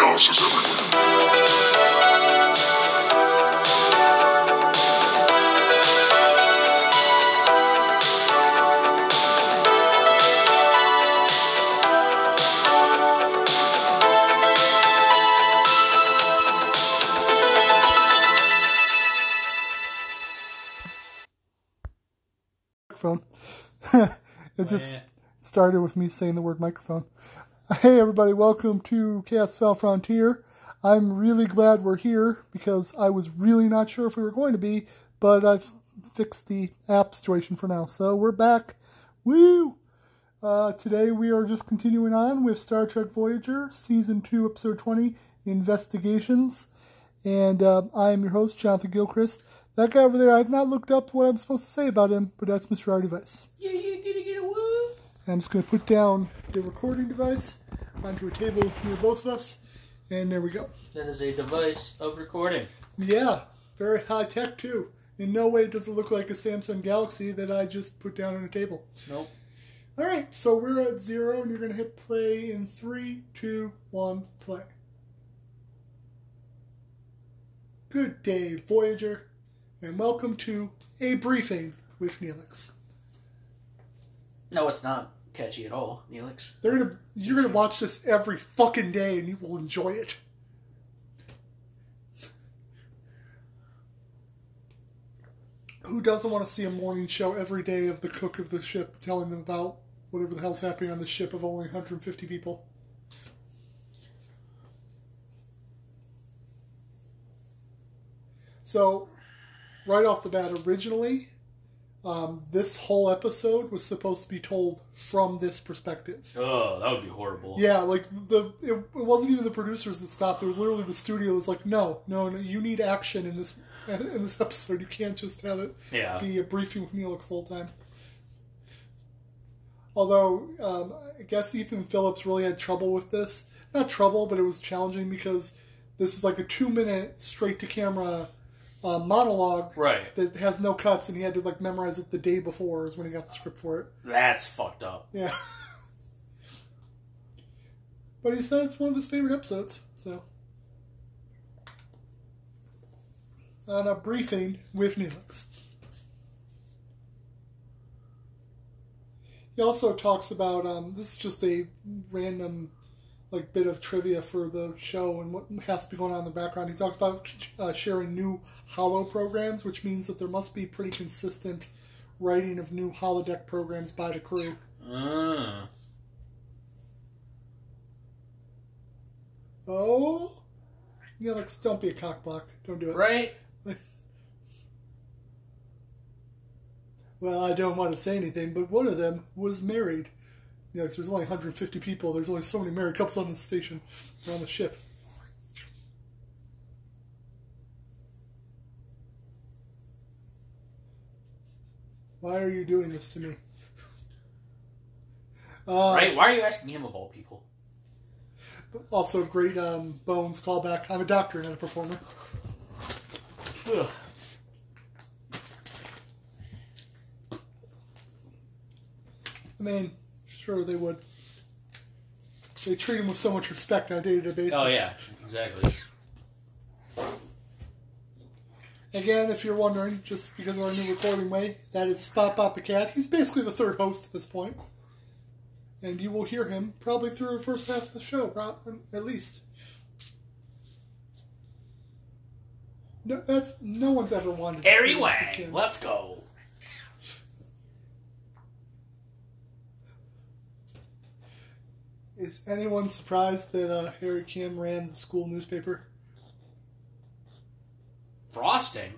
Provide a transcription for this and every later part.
Chaos is everywhere. microphone. it oh, just Yeah. started with me saying the word microphone. Hey everybody, welcome to Chaos Fell Frontier. I'm really glad we're here because I was really not sure if we were going to be, but I've fixed the app situation for now. So we're back. Woo! Uh, today we are just continuing on with Star Trek Voyager, Season 2, Episode 20, Investigations. And uh, I am your host, Jonathan Gilchrist. That guy over there, I've not looked up what I'm supposed to say about him, but that's Mr. R D Vice. I'm just going to put down the recording device onto a table near both of us, and there we go. That is a device of recording. Yeah, very high tech too. In no way does it look like a Samsung Galaxy that I just put down on a table. Nope. All right, so we're at zero, and you're going to hit play in three, two, one, play. Good day, Voyager, and welcome to a briefing with Neelix. No, it's not catchy at all, Neelix. They're gonna, you're gonna watch this every fucking day, and you will enjoy it. Who doesn't want to see a morning show every day of the cook of the ship telling them about whatever the hell's happening on the ship of only 150 people? So, right off the bat, originally, um, this whole episode was supposed to be told from this perspective. Oh, that would be horrible. Yeah, like the it, it wasn't even the producers that stopped. It was literally the studio that's like, no, no, no, you need action in this in this episode. You can't just have it Yeah. be a briefing with Neelix the whole time. Although um, I guess Ethan Phillips really had trouble with this. Not trouble, but it was challenging because this is like a two minute straight to camera uh, monologue Right. that has no cuts, and he had to like memorize it the day before is when he got the script for it. That's fucked up. Yeah. But he said it's one of his favorite episodes, so. On a briefing with Neelix. He also talks about um, this is just a random like bit of trivia for the show and what has to be going on in the background. He talks about uh, sharing new hollow programs, which means that there must be pretty consistent writing of new holodeck programs by the crew. Mm. Oh, yeah, like don't be a cockblock. Don't do it. Right? Well, I don't want to say anything, but one of them was married. Yeah, 'cause there's only 150 people. There's only so many married couples on the station or on the ship. Why are you doing this to me? Uh, right? Why are you asking him of all people? Also, great um, Bones callback. I'm a doctor, not a performer. Ugh. I mean, sure they would. They treat him with so much respect on a day-to-day basis. Oh, yeah. Exactly. Again, if you're wondering, just because of our new recording way, that is Spot Bot the cat. He's basically the third host at this point, and you will hear him probably through the first half of the show, at least. No, that's no one's ever wanted. to Harry Wang, let's go. Is anyone surprised that uh, Harry Kim ran the school newspaper? Frosting?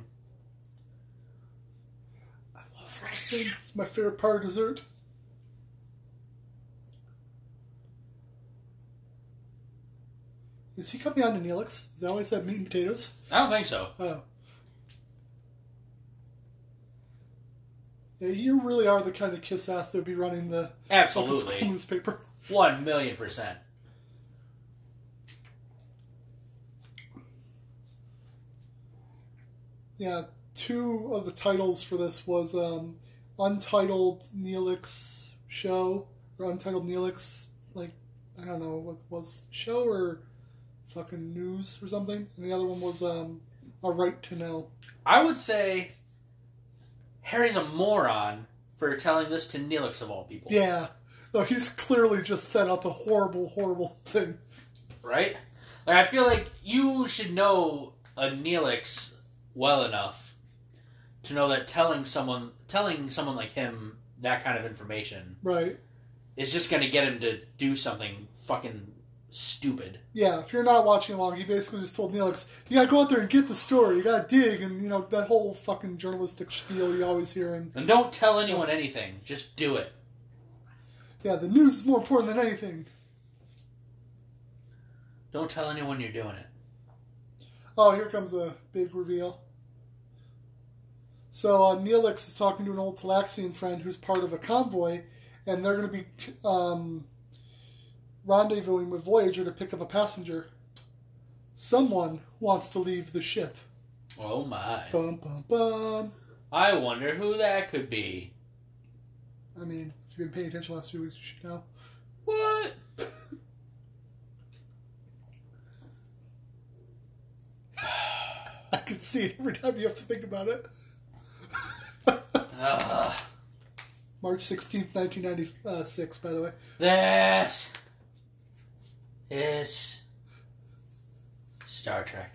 I love frosting. It's my favorite part of dessert. Is he coming on to Neelix? Is that why he said meat and potatoes? I don't think so. Oh. Yeah, you really are the kind of kiss ass that would be running the fucking school Absolutely. newspaper. One million percent. Yeah, two of the titles for this was um, Untitled Neelix Show or Untitled Neelix, like I don't know what was show or fucking news or something, and the other one was um, a right to know. I would say Harry's a moron for telling this to Neelix of all people. Yeah, no, he's clearly just set up a horrible, horrible thing. Right? Like I feel like you should know a Neelix well enough to know that telling someone telling someone like him that kind of information Right? is just gonna get him to do something fucking stupid. Yeah. If you're not watching along, he basically just told Neelix, "You gotta go out there and get the story. You gotta dig," and you know that whole fucking journalistic spiel you always hear. And And don't tell anyone anything. Just do it. Yeah, the news is more important than anything. Don't tell anyone you're doing it. Oh, here comes a big reveal. So uh, Neelix is talking to an old Talaxian friend who's part of a convoy, and they're going to be um, rendezvousing with Voyager to pick up a passenger. Someone wants to leave the ship. Oh my. Bum bum bum. I wonder who that could be. I mean, if you've been paying attention the last few weeks, you should know. What? I can see it every time you have to think about it. Ugh. March 16th, 1996, by the way. This is Star Trek.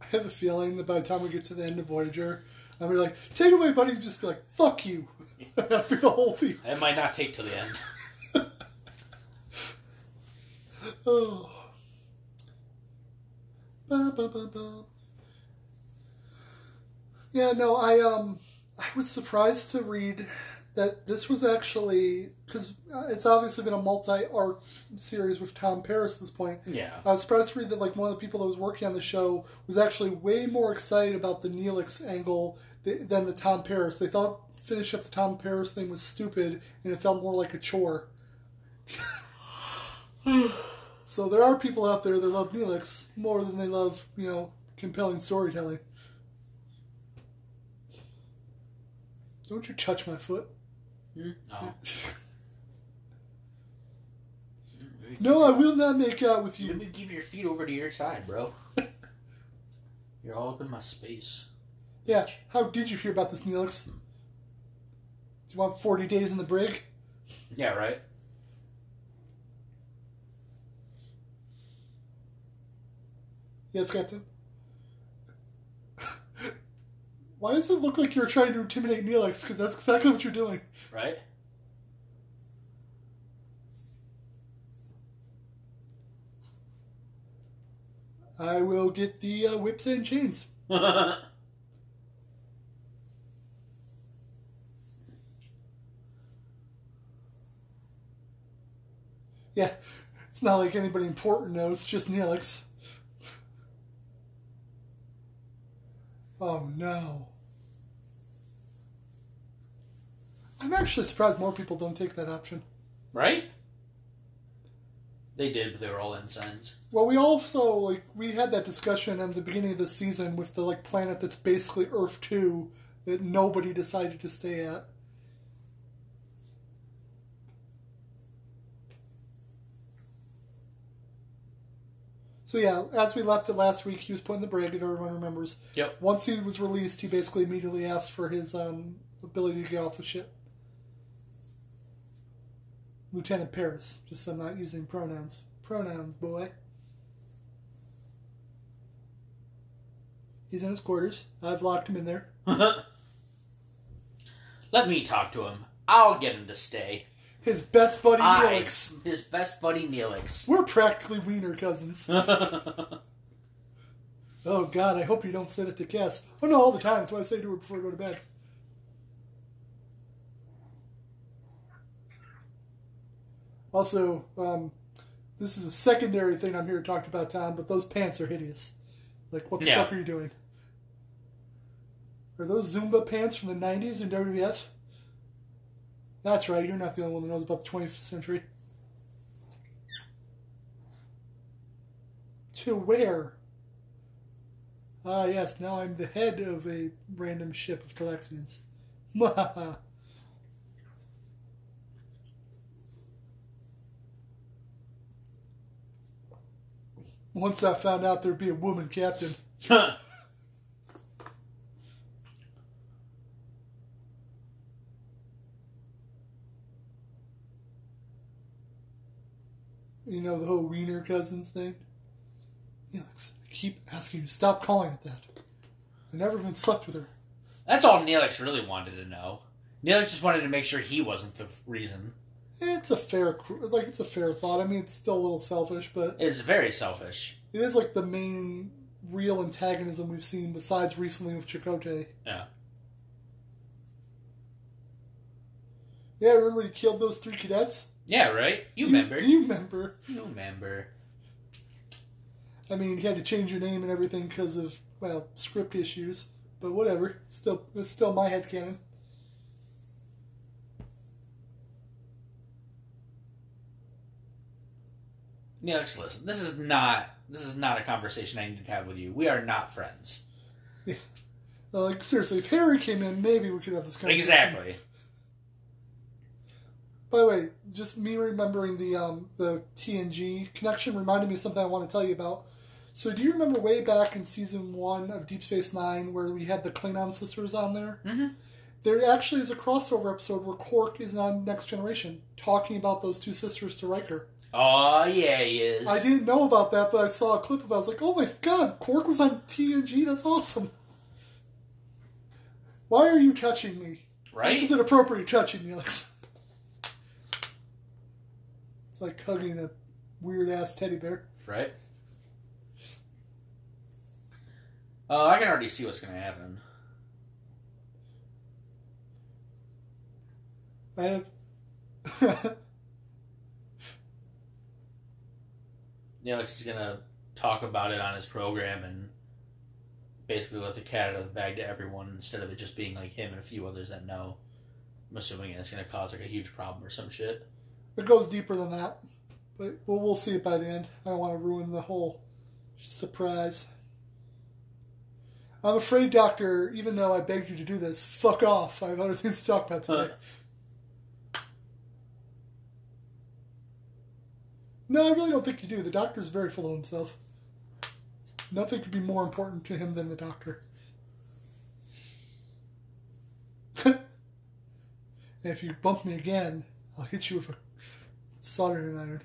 I have a feeling that by the time we get to the end of Voyager, I'm gonna be like, take away, buddy, just be like, fuck you. That'll be the whole thing. It might not take till the end. Oh. Ba, ba, ba, ba. Yeah, no, I um, I was surprised to read that this was actually because it's obviously been a multi-arc series with Tom Paris at this point. Yeah. I was surprised to read that like one of the people that was working on the show was actually way more excited about the Neelix angle than the Tom Paris. They thought finish up the Tom Paris thing was stupid and it felt more like a chore. so there are people out there that love Neelix more than they love, you know, compelling storytelling. Don't you touch my foot. Hmm? No. No, I will not make out with You Let me keep your feet over to your side, bro. You're all up in my space. Yeah, how did you hear about this, Neelix? Do you want 40 days in the brig? Yeah, right? Yes, Captain. Why does it look like you're trying to intimidate Neelix? Because that's exactly what you're doing. Right? I will get the uh, whips and chains. Yeah, it's not like anybody important knows, just Neelix. Oh no. I'm actually surprised more people don't take that option. right? They did, but they were all ensigns. Well, we also like we had that discussion at the beginning of the season with the like planet that's basically Earth two that nobody decided to stay at. So yeah, as we left it last week, he was put in the brig. If everyone remembers, Yep. once he was released, he basically immediately asked for his um, ability to get off the ship. Lieutenant Paris. Just I'm not using pronouns. Pronouns, boy. He's in his quarters. I've locked him in there. Let me talk to him. I'll get him to stay. His best buddy I, Neelix. his best buddy Neelix. We're practically wiener cousins. Oh God, I hope you don't say that to Kes. Oh no, all the time. That's what I say to her before I go to bed. Also, um, this is a secondary thing I'm here to talk about, Tom. But those pants are hideous. Like, what the Yeah. fuck are you doing? Are those Zumba pants from the 90s in WWF? That's right, you're not the only one that knows about the 20th century. To where? Ah, yes, now I'm the head of a random ship of Talaxians. Once I found out there'd be a woman captain. You know the whole Wiener Cousins thing? Yeah, I keep asking you to stop calling it that. I never even slept with her. That's all Neelix really wanted to know. Neelix just wanted to make sure he wasn't the reason. It's a fair, like it's a fair thought. I mean, it's still a little selfish, but It's very selfish. it is like the main real antagonism we've seen besides recently with Chakotay. Yeah. Yeah, remember he killed those three cadets? Yeah, right? You remember. You remember? You remember. I mean, he had to change your name and everything because of well script issues, but whatever. It's still, it's still my head headcanon. Neelix, listen. This is not. This is not a conversation I need to have with you. We are not friends. Uh, Like seriously, if Harry came in, maybe we could have this conversation. Exactly. By the way, just me remembering the um, the TNG connection reminded me of something I want to tell you about. So, do you remember way back in season one of Deep Space Nine where we had the Klingon sisters on there? Mhm. There actually is a crossover episode where Quark is on Next Generation talking about those two sisters to Riker. Oh yeah, he is. I didn't know about that, but I saw a clip of it. I was like, oh my god, Quark was on TNG? That's awesome. Why are you touching me? Right? This is inappropriate touching me, Alex. It's like hugging a weird ass teddy bear. Right. Uh, I can already see what's going to happen. I have. Neelix is to talk about it on his program and basically let the cat out of the bag to everyone instead of it just being like him and a few others that know. I'm assuming it's to cause like a huge problem or some shit. It goes deeper than that, but we'll, we'll see it by the end. I don't want to ruin the whole surprise. I'm afraid, Doctor, even though I begged you to do this, fuck off. I have other things to talk about today. No, I really don't think you do. The Doctor's very full of himself. Nothing could be more important to him than the Doctor. and if you bump me again, I'll hit you with a soldering iron.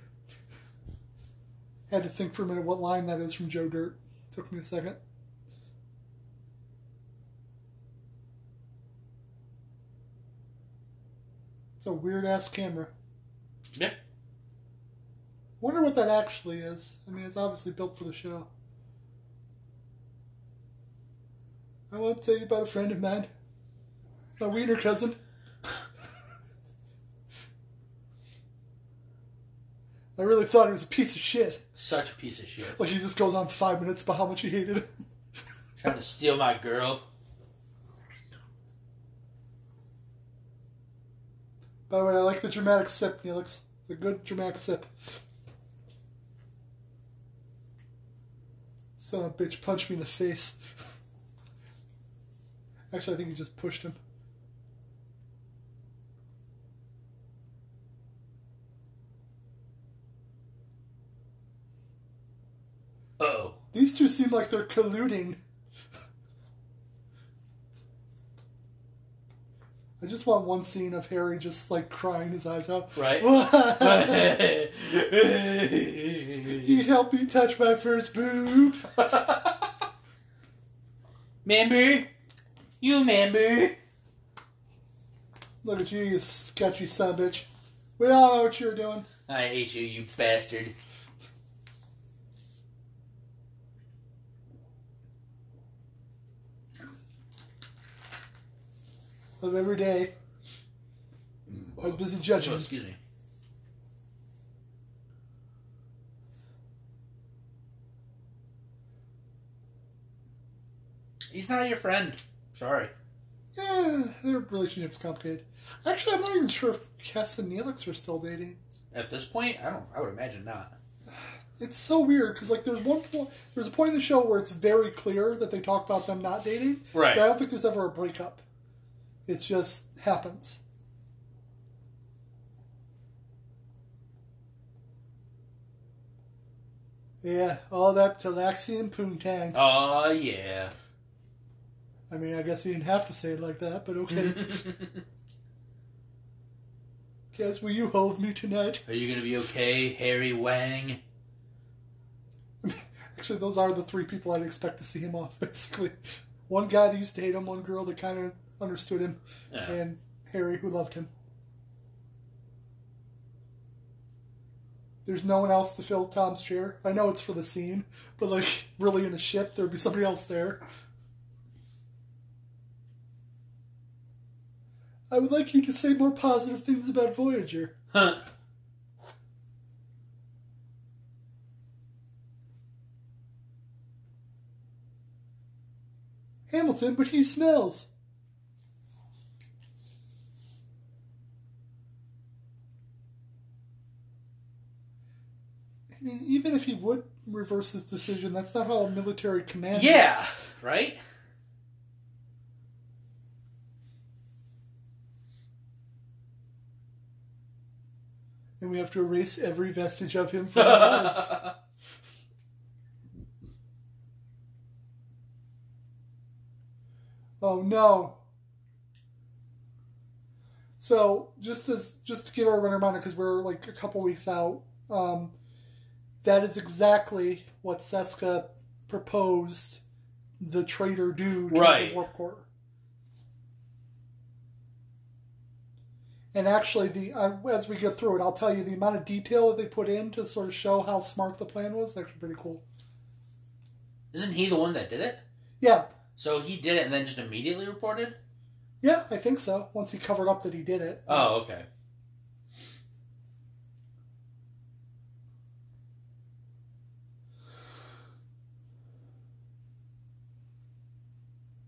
Had to think for a minute what line that is from Joe Dirt. Took me a second. It's a weird ass camera. Yeah. Wonder what that actually is. I mean, it's obviously built for the show. I want to tell you about a friend of mine, my wiener cousin. I really thought he was a piece of shit. Such a piece of shit. Like he just goes on five minutes about how much he hated him. Trying to steal my girl. By the way, I like the dramatic sip, Neelix. It's a good dramatic sip. Son of a bitch punched me in the face. Actually, I think he just pushed him. Oh. These two seem like they're colluding. I just want one scene of Harry just like crying his eyes out. Right? he helped me touch my first boob. Member? You member? Look at you, you sketchy son of bitch. We all know what you're doing. I hate you, you bastard. Of every day. I was busy judging. Oh, excuse me. He's not your friend. Sorry. Yeah, their relationship's complicated. Actually, I'm not even sure if Kes and Neelix are still dating. At this point, I don't. I would imagine not. It's so weird because like there's one point, there's a point in the show where it's very clear that they talk about them not dating. Right. But I don't think there's ever a breakup. It just happens. Yeah, all that Talaxian poontang. Oh yeah. I mean, I guess you didn't have to say it like that, but okay. Guess, will you hold me tonight? Are you gonna be okay, Harry Wang? Actually, those are the three people I'd expect to see him off, basically. One guy that used to hate him, one girl that kind of understood him, Yeah. and Harry who loved him. There's no one else to fill Tom's chair. I know it's for the scene, but like, really in a ship, there'd be somebody else there. I would like you to say more positive things about Voyager. Huh. Hamilton, but he smells. I mean, even if he would reverse his decision, that's not how a military command Yeah. works. Right. And we have to erase every vestige of him from our minds. Oh no. So just as just to give everyone a reminder, because we're like a couple weeks out, um, that is exactly what Seska proposed the traitor do to Right. the warp core. And actually, the uh, as we get through it, I'll tell you the amount of detail that they put in to sort of show how smart the plan was. That's pretty cool. Isn't he the one that did it? Yeah, So he did it and then just immediately reported? yeah, I think so. Once he covered up that he did it. Oh, okay.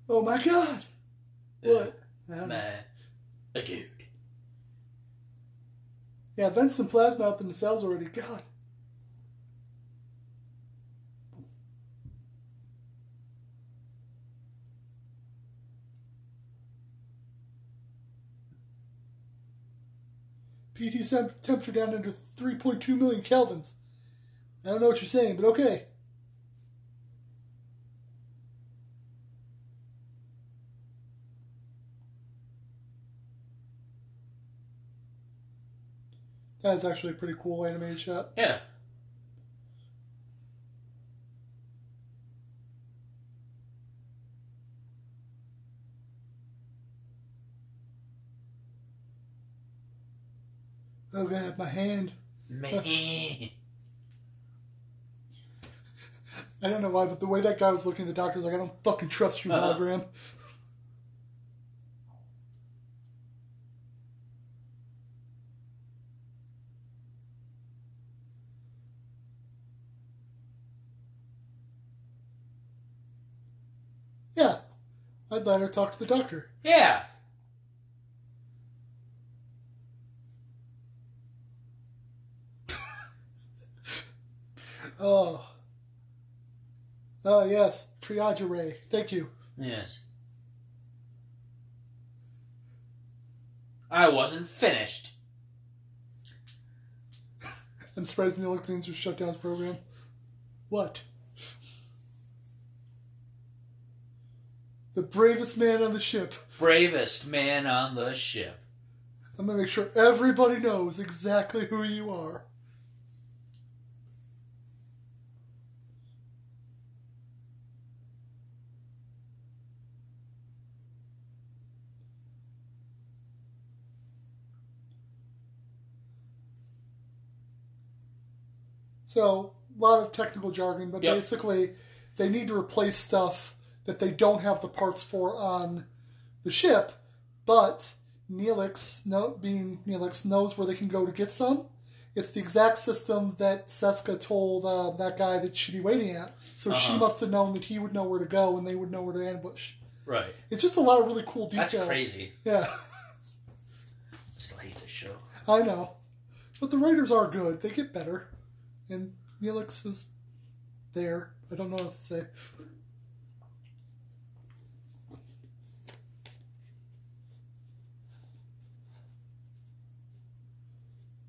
Oh my god! What? Don't. My a dude. Yeah, vents some plasma out in the cells already. God. PT temperature down under 3.2 million kelvins. I don't know what you're saying, but okay. That is actually a pretty cool animated shot. Yeah. Oh god, my hand. Man. I don't know why, but the way that guy was looking at the doctor was like, I don't fucking trust you, Uh-huh. hologram. Yeah, I'd let her talk to the doctor. Yeah. Oh. Oh, yes. Triage array. Thank you. Yes. I wasn't finished. I'm surprised Neelix shut down his program. What? The bravest man on the ship. Bravest man on the ship. I'm gonna make sure everybody knows exactly who you are. So, a lot of technical jargon, but Yep. basically, they need to replace stuff that they don't have the parts for on the ship, but Neelix, no, being Neelix, knows where they can go to get some. It's the exact system that Seska told uh, that guy that she'd be waiting at. So she Uh-huh. must have known that he would know where to go and they would know where to ambush. Right. It's just a lot of really cool detail. That's crazy. Yeah, I still hate this show. I know. But the writers are good. They get better. And Neelix is there. I don't know what to say.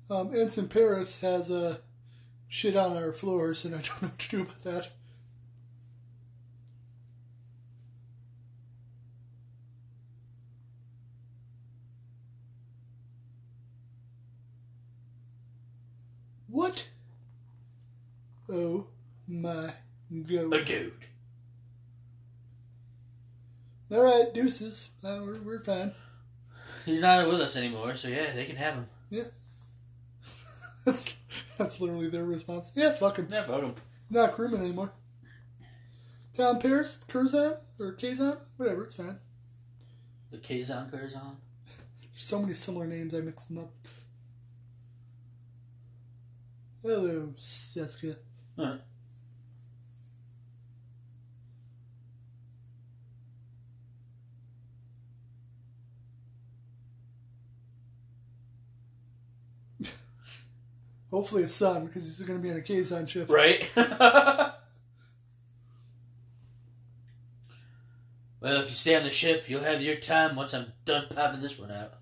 Um, Ensign Paris has uh, shit on our floors, and I don't know what to do about that. What? Oh my god. A dude. Alright, deuces. Uh, we're, we're fine. He's not with us anymore, so yeah, they can have him. Yeah. That's, that's literally their response. Yeah, fuck him. Yeah, fuck him. Not crewman anymore. Tom Paris, Curzon, or Kazon, whatever, it's fine. The Kazon Curzon. There's so many similar names, I mix them up. Hello, Seska. Huh. Hopefully a son, because he's going to be on a Kazon ship. Right? well, if you stay on the ship, you'll have your time once I'm done popping this one out.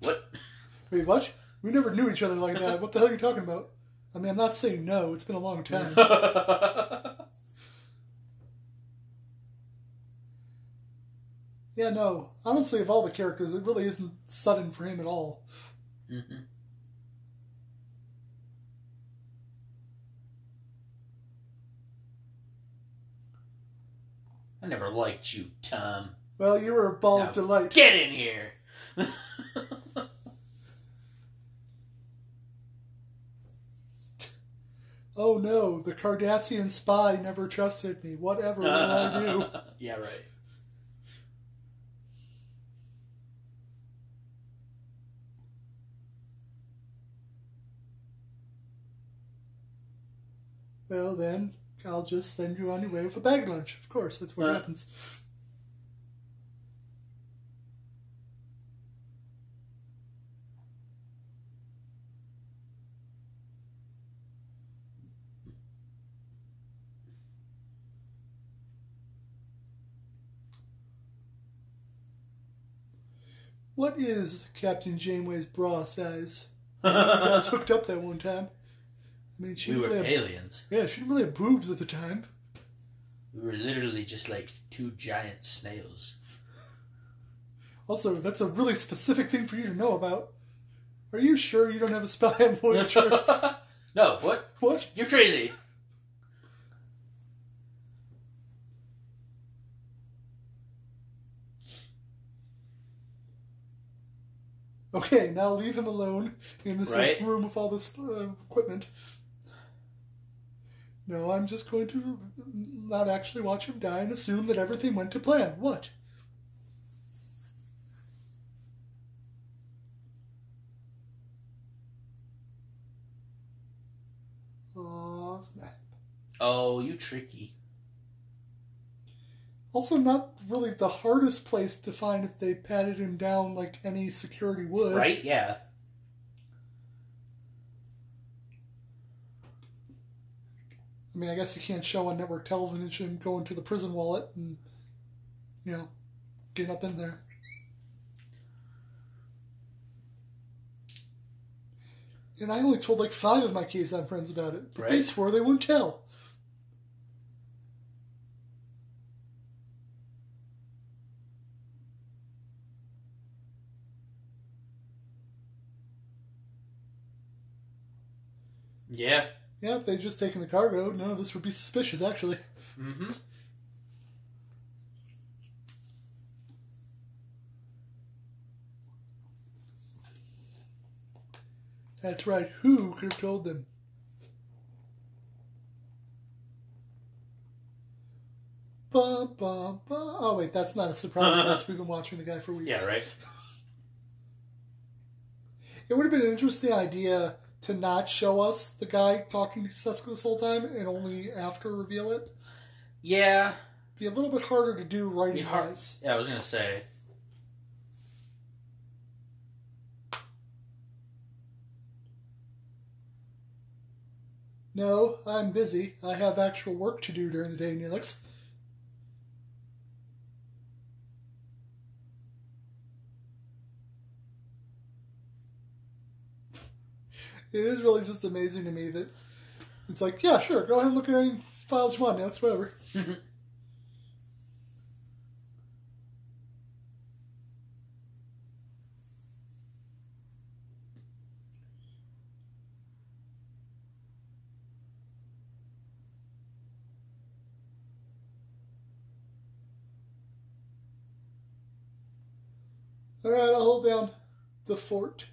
What? Wait, what? We never knew each other like that. What the hell are you talking about? I mean, I'm not saying no. It's been a long time. Yeah, no. Honestly, of all the characters, it really isn't sudden for him at all. Mhm. I never liked you, Tom. Well, you were a ball Now of delight. Get in here. Oh no, the Cardassian spy never trusted me. Whatever will I do? yeah, right. Well, then, I'll just send you on your way with a bag lunch. Of course, that's what Uh. happens. What is Captain Janeway's bra size? I was hooked up that one time. I mean, she we were really had, aliens. yeah, she didn't really have boobs at the time. We were literally just like two giant snails. Also, that's a really specific thing for you to know about. Are you sure you don't have a spy on Voyager? no, what? what? You're crazy. Okay, now leave him alone in this Right. room with all this uh, equipment. No, I'm just going to not actually watch him die and assume that everything went to plan. What? Aw, snap. Oh, you tricky. Also, not really the hardest place to find if they patted him down like any security would. Right? Yeah. I mean, I guess you can't show on network television going to the prison wallet and, you know, getting up in there. And I only told like five of my Kazon friends about it, but they swore they wouldn't tell. Yeah. Yeah, if they'd just taken the cargo, none of this would be suspicious, actually. Mm-hmm. That's right. Who could have told them? Bum, bum, bum. Oh, wait, that's not a surprise to us. We've been watching the guy for weeks. Yeah, right. It would have been an interesting idea to not show us the guy talking to Seska this whole time and only after reveal it. Yeah, Be a little bit harder to do writing hard. wise. Yeah, I was gonna say. No, I'm busy. I have actual work to do during the day, Neelix. It is really just amazing to me that it's like, yeah, sure, go ahead and look at any files you want, Neelix, whatever. All right, I'll hold down the fort.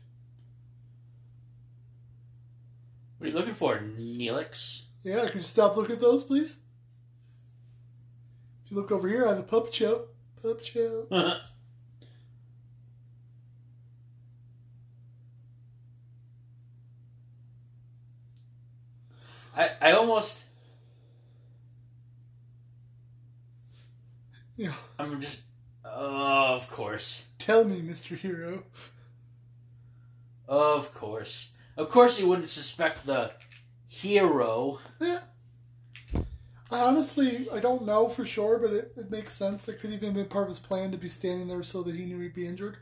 What are you looking for, Neelix? Yeah, can you stop looking at those, please? If you look over here, I have a pup show. Pup show. I I almost Yeah. I'm just. Oh, of course, Tell me, Mr. Hero. of course, of course. You wouldn't suspect the hero. Yeah. I honestly, I don't know for sure, but it, it makes sense. It could even be part of his plan to be standing there so that he knew he'd be injured.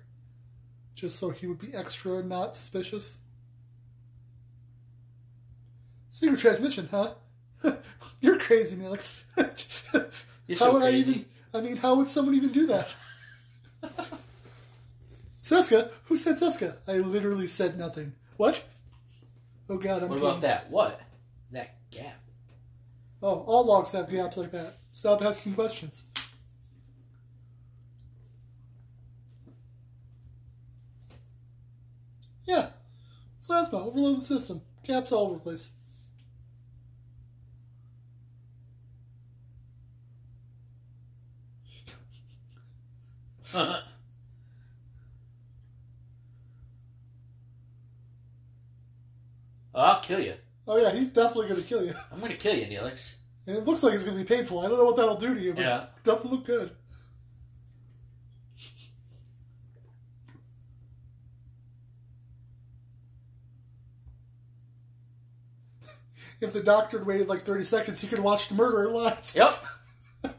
Just so he would be extra not suspicious. Secret transmission, huh? You're crazy, Neelix. You're how so would crazy. I even? I mean, how would someone even do that? Seska, who said Seska? I literally said nothing. What? Oh God, I'm. What peeing. about that? What? That gap. Oh, all logs have gaps like that. Stop asking questions. Yeah, plasma overload the system. Gaps all over the place. Oh, I'll kill you. Oh yeah, he's definitely gonna kill you, I'm gonna kill you, Neelix. and it looks like it's gonna be painful. I don't know what that'll do to you, but Yeah. it doesn't look good. If the doctor had waited like 30 seconds, he could have watched the murder live. Yep.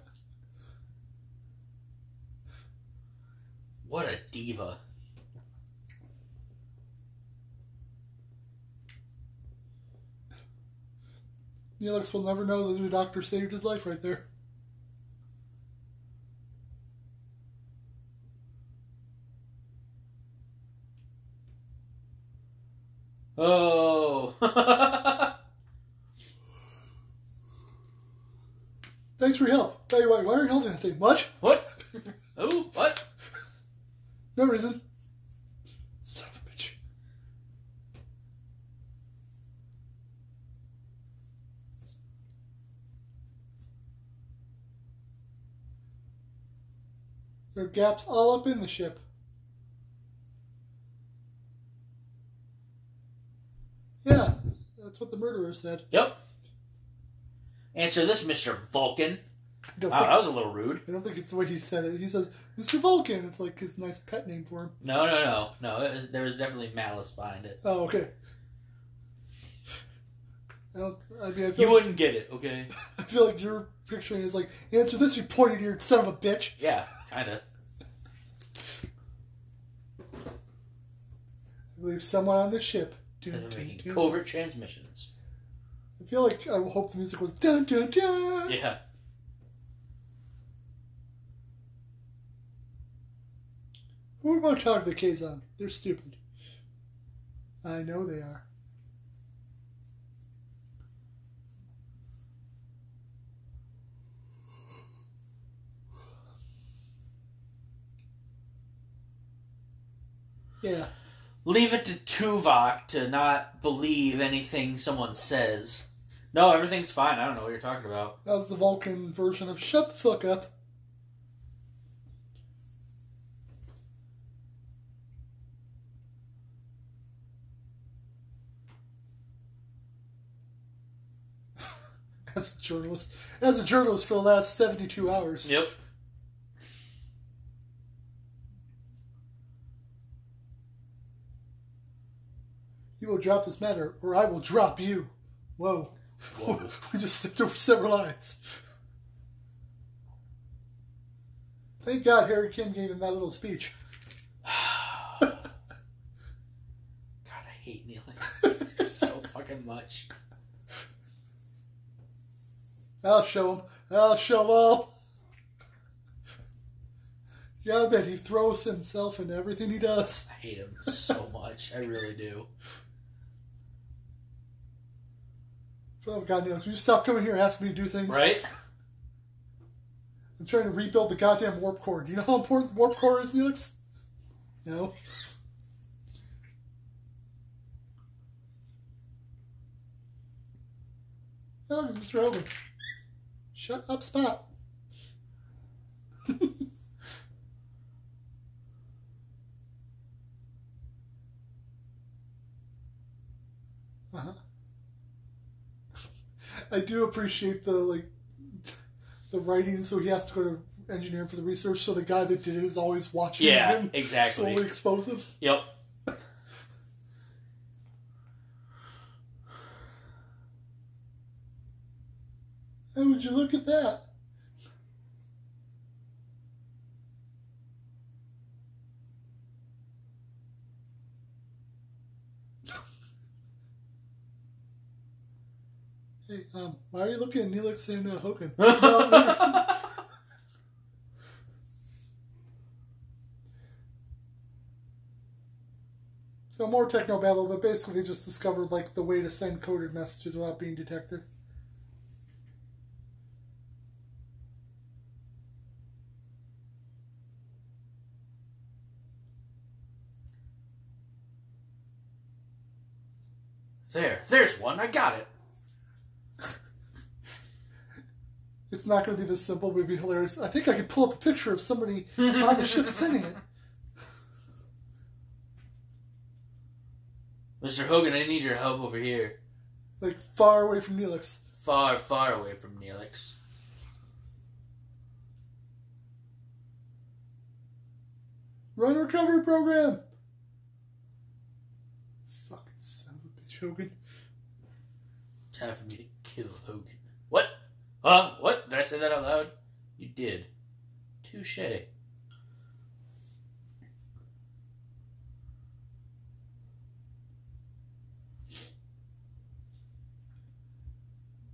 what a diva. Neelix will never know that the doctor saved his life right there. Oh. Thanks for your help. Tell you what, why are you holding that thing? What? what? Who? What? No reason. Son of a bitch. There are gaps all up in the ship. Yeah, that's what the murderer said. Yep. Answer this, Mr. Vulcan. Wow, that was a little rude. I don't think it's the way he said it. He says, Mr. Vulcan. It's like his nice pet name for him. No, no, no. No, it was, there was definitely malice behind it. Oh, okay. I don't. I mean, I feel, You wouldn't get it, okay? I feel like you're picturing is like answer this, you pointed eared son of a bitch. Yeah, kinda. I believe someone on the ship. Dun, They're dun, making dun. covert transmissions. I feel like I hope the music was dun dun dun. Yeah. Who would want to talk to the Kazon? They're stupid. I know they are. Yeah leave it to Tuvok to not believe anything someone says. No, everything's fine. I don't know what you're talking about. That was the Vulcan version of shut the fuck up. as a journalist, as a journalist for the last 72 hours. Yep. Drop this matter, or I will drop you. Whoa. Whoa. we just skipped over several lines. Thank God Harry Kim gave him that little speech. God, I hate Neelix so fucking much. I'll show him. I'll show all. Yeah, I bet he throws himself into everything he does. I hate him so much. I really do. For love of oh, God, Neil, can you stop coming here and asking me to do things? Right? I'm trying to rebuild the goddamn warp core. Do you know how important the warp core is, Neelix? No. Oh, Mr. Hogan. Shut up, Spot. uh-huh. I do appreciate the like the writing, so he has to go to engineering for the research. So the guy that did it is always watching Yeah, him. exactly. Slowly explosive. Yep. How would you look at that? Hey, are you looking at Neelix and uh, Hogan? No, so more techno babble, but basically just discovered like the way to send coded messages without being detected. There. There's one. I got it. It's not going to be this simple, but it'd be hilarious. I think I could pull up a picture of somebody on the ship sending it. Mr. Hogan, I need your help over here. Like far away from Neelix. Far, far away from Neelix. Run recovery program! Fucking son of a bitch, Hogan. Time for me to kill Hogan. What? Huh? What? Did I say that out loud? You did. Touche.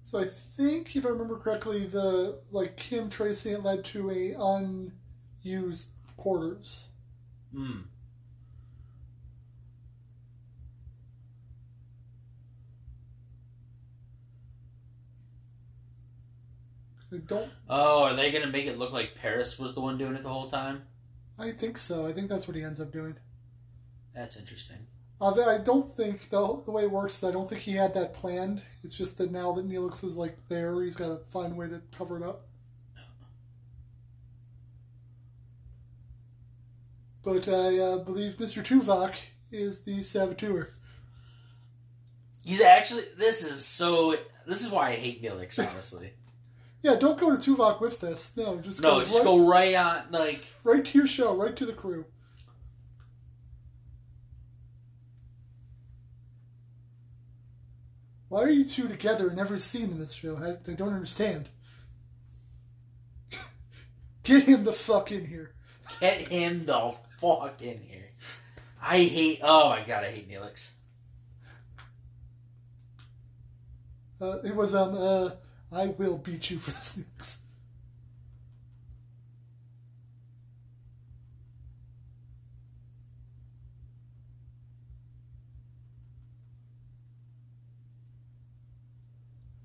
So I think, if I remember correctly, the like Kim tracing it led to a unused quarters. Hmm. Don't. Oh, are they gonna make it look like Paris was the one doing it the whole time? I think so. I think that's what he ends up doing. That's interesting. Uh, I don't think though the way it works. I don't think he had that planned. It's just that now that Neelix is like there, he's got to find a way to cover it up. But I uh, believe Mr. Tuvok is the saboteur. He's actually. This is so. This is why I hate Neelix, honestly. Yeah, don't go to Tuvok with this. No, just no, go just right, go right on. Like, right to your show, right to the crew. Why are you two together in every scene in this show? I, I don't understand. Get him the fuck in here. get him the fuck in here. I hate. Oh my god, I hate Neelix. Uh, it was um uh I will beat you for this news.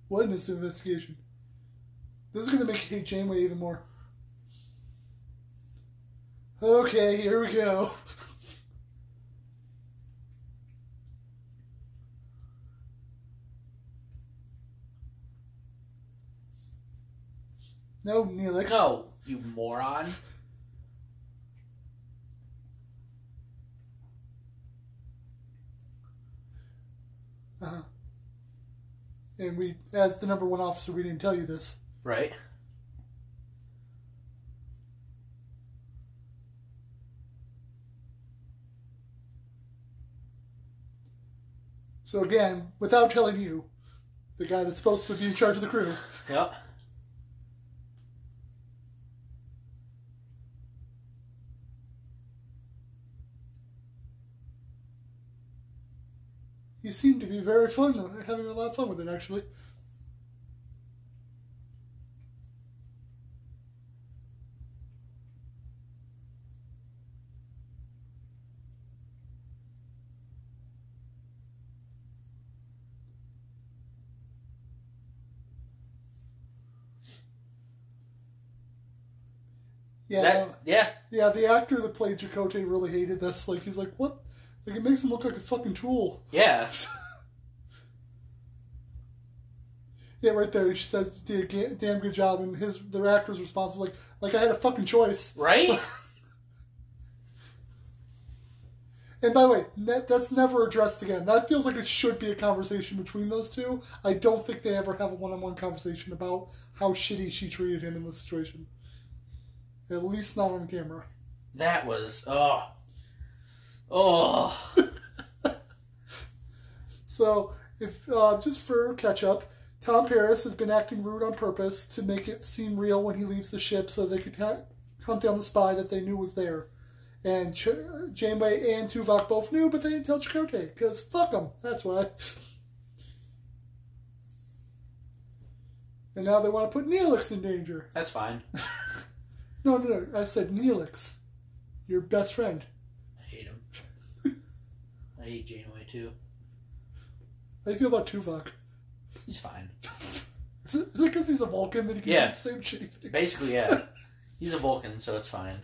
What this investigation? This is gonna make you hate Janeway even more. Okay, here we go. No, Neelix. No, you moron. Uh-huh. And we, as the number one officer, we didn't tell you this. Right. So again, without telling you, the guy that's supposed to be in charge of the crew, Yep. He seemed to be very fun, having a lot of fun with it actually. Yeah, That, yeah. yeah. The actor that played Chakotay really hated this. Like, he's like, "What? Like, it makes him look like a fucking tool." Yeah. Yeah, right there. She said, "Did a damn good job," and his the actor's response was like, "Like I had a fucking choice." Right? And by the way, that, that's never addressed again. That feels like it should be a conversation between those two. I don't think they ever have a one-on-one conversation about how shitty she treated him in this situation. At least not on camera. that was. Oh. Oh. So, if uh, just for catch up, Tom Paris has been acting rude on purpose to make it seem real when he leaves the ship, so they could ta- hunt down the spy that they knew was there. And Ch- Janeway and Tuvok both knew, but they didn't tell Chakotay because fuck them. That's why. And now they want to put Neelix in danger. That's fine. No, no, no. I said Neelix, your best friend. I hate. Janeway too. How do you feel about Tuvok? He's fine. Is it because he's a Vulcan that he can Yeah. do the same shitty things? Basically, yeah. He's a Vulcan, so it's fine.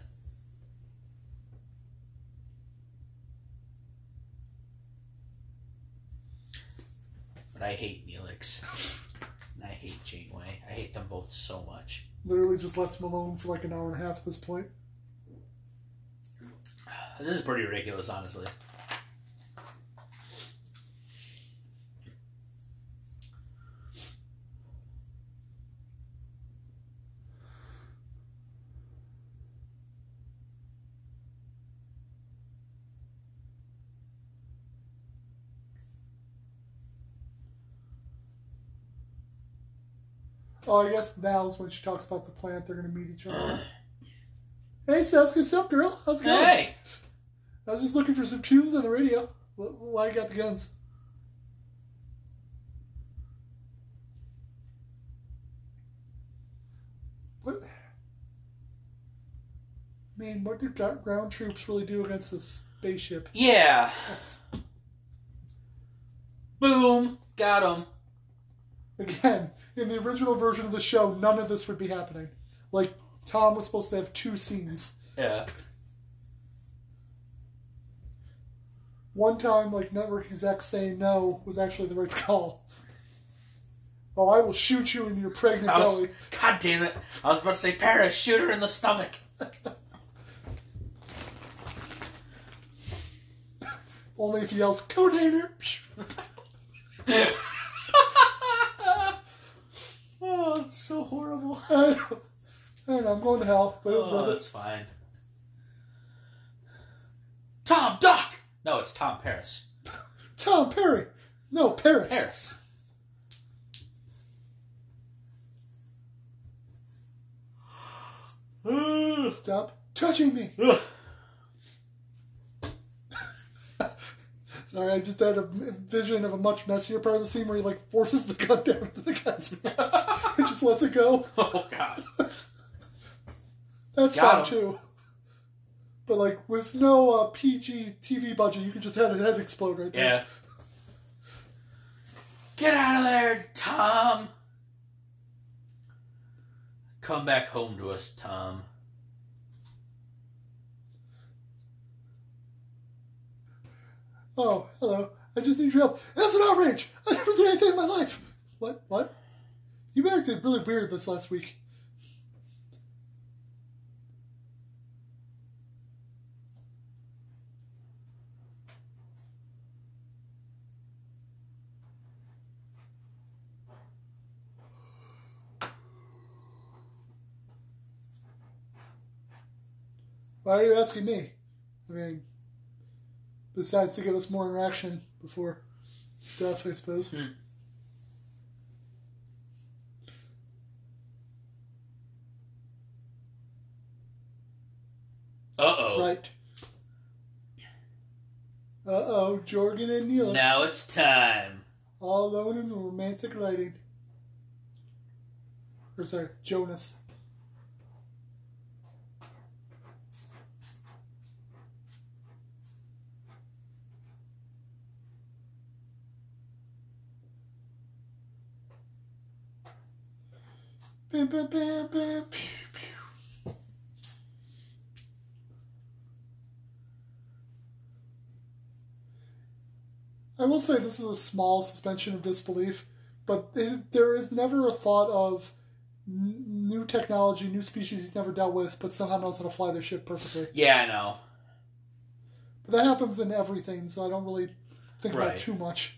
But I hate Neelix. And I hate Janeway. I hate them both so much. Literally just left him alone for like an hour and a half at this point. This is pretty ridiculous, honestly. Oh, I guess now's when she talks about the plant. They're going to meet each other. hey, sounds good stuff, girl. How's it going? Hey! I was just looking for some tunes on the radio. Wh- Why you got the guns? What? I mean, what gu- ground troops really do against a spaceship? Yeah. That's- Boom! Got him. Again, in the original version of the show, none of this would be happening. Like, Tom was supposed to have two scenes. Yeah. One time, like, network execs saying no was actually the right call. Oh, I will shoot you in your pregnant I belly. God damn it. I was about to say, Paris, shoot her in the stomach. Only if he yells, Codainer! Oh, it's so horrible. I know. I know, I'm going to hell, but it was Oh, worth it's fine. Tom Duck! No, it's Tom Paris. Tom Perry! No, Paris. Paris. Stop touching me! Ugh. Sorry, I just had a vision of a much messier part of the scene where he, like, forces the gun down into the guy's mouth and just lets it go. Oh, God. That's Got fine too. But like with no uh, PG TV budget, you can just have a head explode right there. Yeah. Get out of there, Tom! Come back home to us, Tom. Oh, hello. I just need your help. That's an outrage! I never did anything in my life! What? What? You acted really weird this last week. Why are you asking me? I mean, besides to give us more interaction before stuff, I suppose. Hmm. Uh oh. Right. Uh oh, Jorgen and Neelix. Now it's time. All alone in the romantic lighting. Or sorry, Jonas. Pew, pew. I will say this is a small suspension of disbelief, but it, there is never a thought of n- new technology, new species he's never dealt with, but somehow knows how to fly their ship perfectly. Yeah, I know. But that happens in everything, so I don't really think about Right. it too much.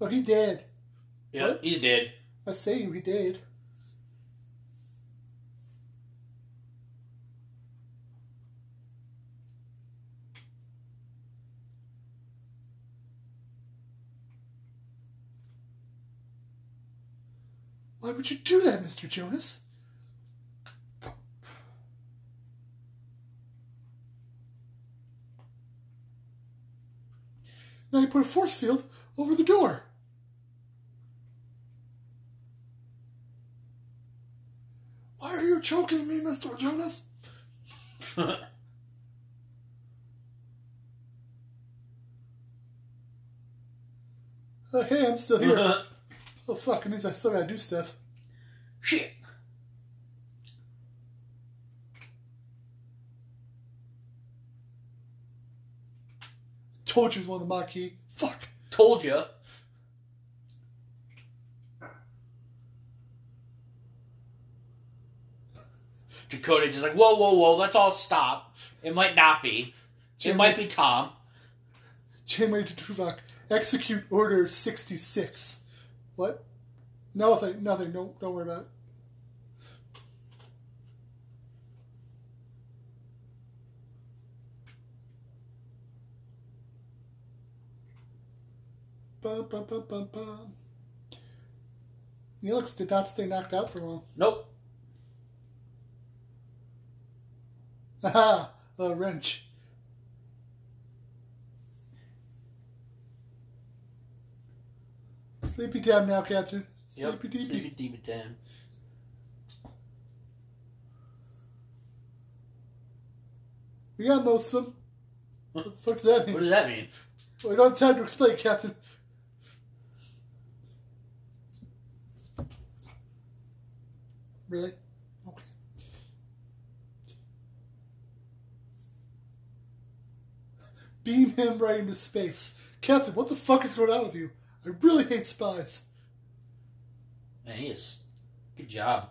Oh, he did. Yep, What? he's dead. I see you, he did. Why would you do that, Mr. Jonas? Now you put a force field over the door. Are choking me, Mr. Jonas? Uh, hey, I'm still here. oh, fuck, it means I still gotta do stuff. Shit. Told you it was one of the Maquis. Fuck. Told you. Chakotay just like, whoa, whoa, whoa, let's all stop. It might not be. It Jimmy. might be Tom. Janeway to Tuvok. Execute Order 66. What? Nothing, nothing. Don't, don't worry about it. Bum, bum, bum, bum, bum. Neelix did not stay knocked out for long. Nope. Aha! A wrench. Sleepy time now, Captain. Yep. Sleepy deepy. Sleepy deepy time. We got most of them. What the fuck does that mean? What does that mean? We don't have time to explain, Captain. Really? Okay. Beam him right into space. Captain, what the fuck is going on with you? I really hate spies. Man, he is. Good job.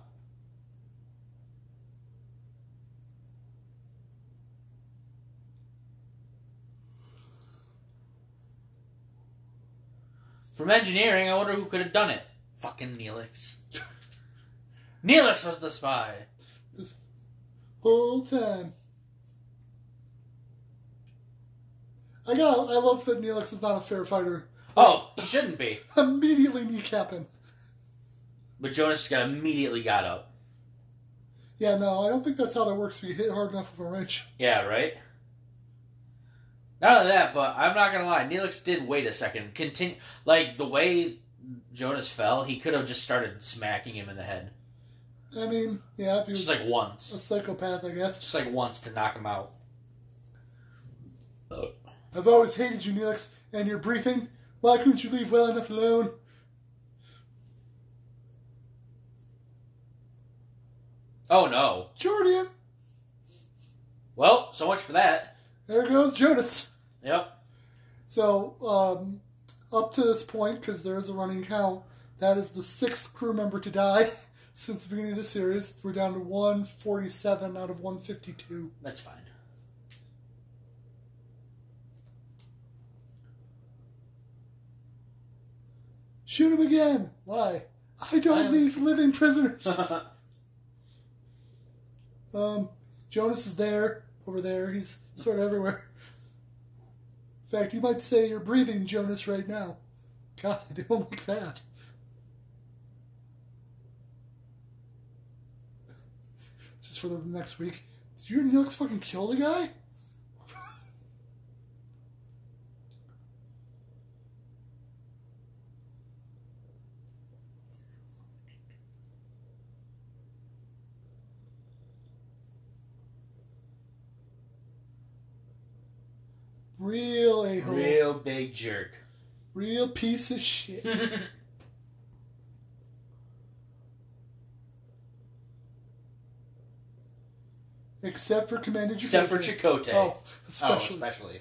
From engineering, I wonder who could have done it. Fucking Neelix. Neelix was the spy. This whole time. I got. I love that Neelix is not a fair fighter. Oh, he shouldn't be. Immediately kneecap him. But Jonas got immediately got up. Yeah, no, I don't think that's how that works. If you hit hard enough with a wrench. Yeah, right? Not only that, but I'm not gonna lie, Neelix did wait a second. Continue like the way Jonas fell, he could have just started smacking him in the head. I mean, yeah, if he was Just like once, a psychopath, I guess. Just like once to knock him out. I've always hated you, Neelix, and your briefing. Why couldn't you leave well enough alone? Oh no. Jordan! Well, so much for that. There goes Jonas. Yep. So, um, up to this point, because there is a running count, that is the sixth crew member to die since the beginning of the series. We're down to 147 out of 152. That's fine. Shoot him again. Why? I don't I- leave living prisoners. um, Jonas is there, over there. He's sort of everywhere. In fact, you might say you're breathing Jonas right now. God, I don't like that. Just for the next week. Did you and Neelix fucking kill the guy? Real a hole. Real big jerk. Real piece of shit. Except for Commander Chakotay. Except for Chakotay. Oh, Oh, especially. especially.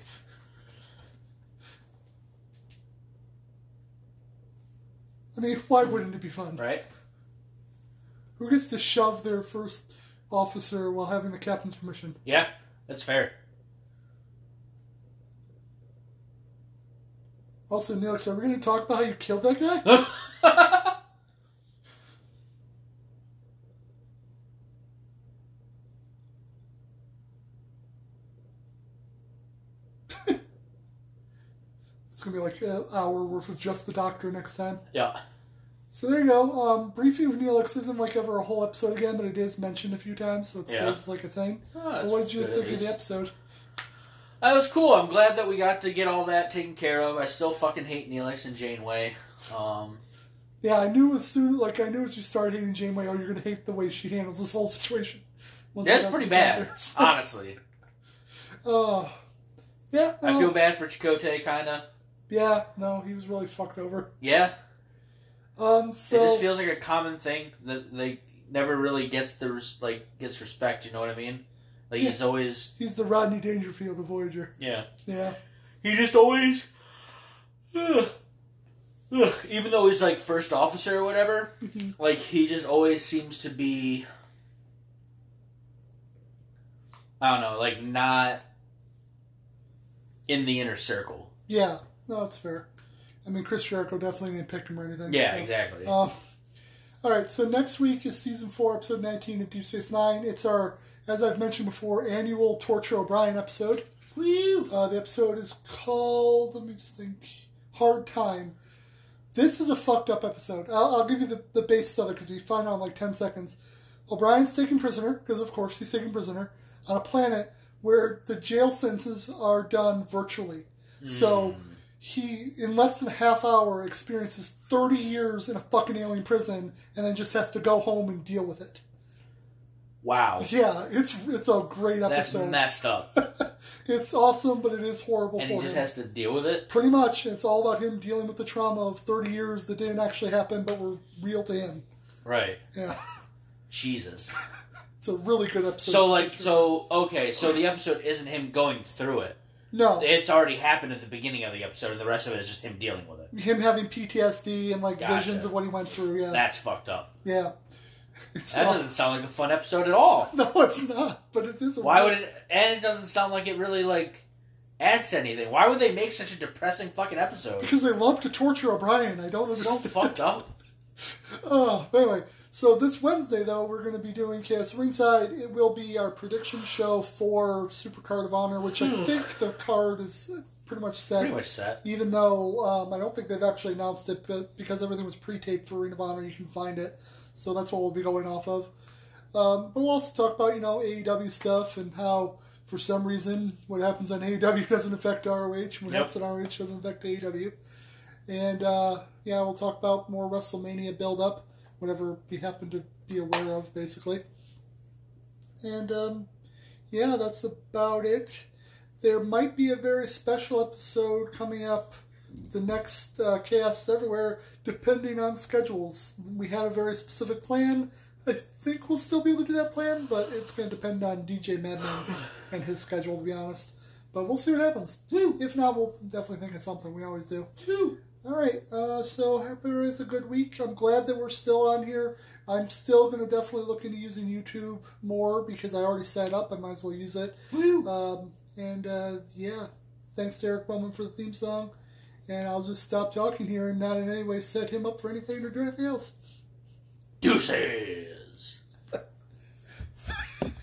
I mean, why wouldn't it be fun? Right? Who gets to shove their first officer while having the captain's permission? Yeah, that's fair. Also, Neelix, are we going to talk about how you killed that guy? It's going to be like an hour worth of just the doctor next time. yeah. So there you go. Um, briefing of Neelix isn't like ever a whole episode again, but it is mentioned a few times, so it Yeah. stays like a thing. Oh, what did you think of the episode? That was cool. I'm glad that we got to get all that taken care of. I still fucking hate Neelix and Janeway. Um, Yeah, I knew as soon like I knew as you started hating Janeway, oh, you're gonna hate the way she handles this whole situation. Once I pretty bad, honestly. Uh, yeah, I feel bad for Chakotay, kind of. Yeah, no, he was really fucked over. Yeah, Um, so it just feels like a common thing that they never really gets the res- like gets respect. You know what I mean? Like Yeah. he's always he's the Rodney Dangerfield of Voyager. yeah. Yeah, He just always, ugh, ugh, even though he's like first officer or whatever, like he just always seems to be. I don't know, like not in the inner circle. yeah, no, that's fair. I mean, Chris Jericho definitely didn't pick him or anything. Yeah, so. exactly. Um, all right, so next week is season four, episode 19 of Deep Space Nine. It's our, as I've mentioned before, annual Torture O'Brien episode. Woo! Uh, the episode is called, let me just think, Hard Time. This is a fucked up episode. I'll, I'll give you the, the basis of it because we find out in like 10 seconds. O'Brien's taken prisoner, because of course he's taken prisoner, on a planet where the jail sentences are done virtually. So he, in less than a half hour, experiences 30 years in a fucking alien prison and then just has to go home and deal with it. Wow, Yeah, it's it's a great that's episode. messed up. it's awesome, but it is horrible and he just him. has to deal with it. Pretty much, it's all about him dealing with the trauma of 30 years that didn't actually happen, but were real to him. Right. Yeah, Jesus. it's a really good episode. So like, so okay, so the episode isn't him going through it. no, It's already happened at the beginning of the episode, and the rest of it is just him dealing with it. him having PTSD and like Gotcha. visions of what he went through. Yeah, That's fucked up. yeah. It's That not, doesn't sound like a fun episode at all. no, it's not. But it is. A Why would it? And it doesn't sound like it really like adds to anything. Why would they make such a depressing fucking episode? Because they love to torture O'Brien. I don't It's so understand. fucked up. Oh, anyway, so this Wednesday though we're going to be doing Chaos Ringside. It will be our prediction show for Supercard of Honor, which I think the card is pretty much set. Pretty much set. Even though um, I don't think they've actually announced it, but because everything was pre-taped for Ring of Honor, you can find it. So that's what we'll be going off of. Um, but we'll also talk about you know AEW stuff and how for some reason what happens on AEW doesn't affect ROH, and what Yep. happens on ROH doesn't affect AEW. And uh, yeah, we'll talk about more WrestleMania build-up, whatever we happen to be aware of, basically. And um, yeah, that's about it. There might be a very special episode coming up the next uh, Chaos Everywhere, depending on schedules. We had a very specific plan. I think we'll still be able to do that plan, but it's going to depend on DJ Madman and his schedule, to be honest. But we'll see what happens. If not, we'll definitely think of something. We always do. All right, uh, so hope everybody's a good week. I'm glad that we're still on here. I'm still going to definitely look into using YouTube more because I already set up. I might as well use it. Um, and uh, yeah, thanks to Eric Bowman for the theme song. And I'll just stop talking here and not in any way set him up for anything or do anything else. Deuces.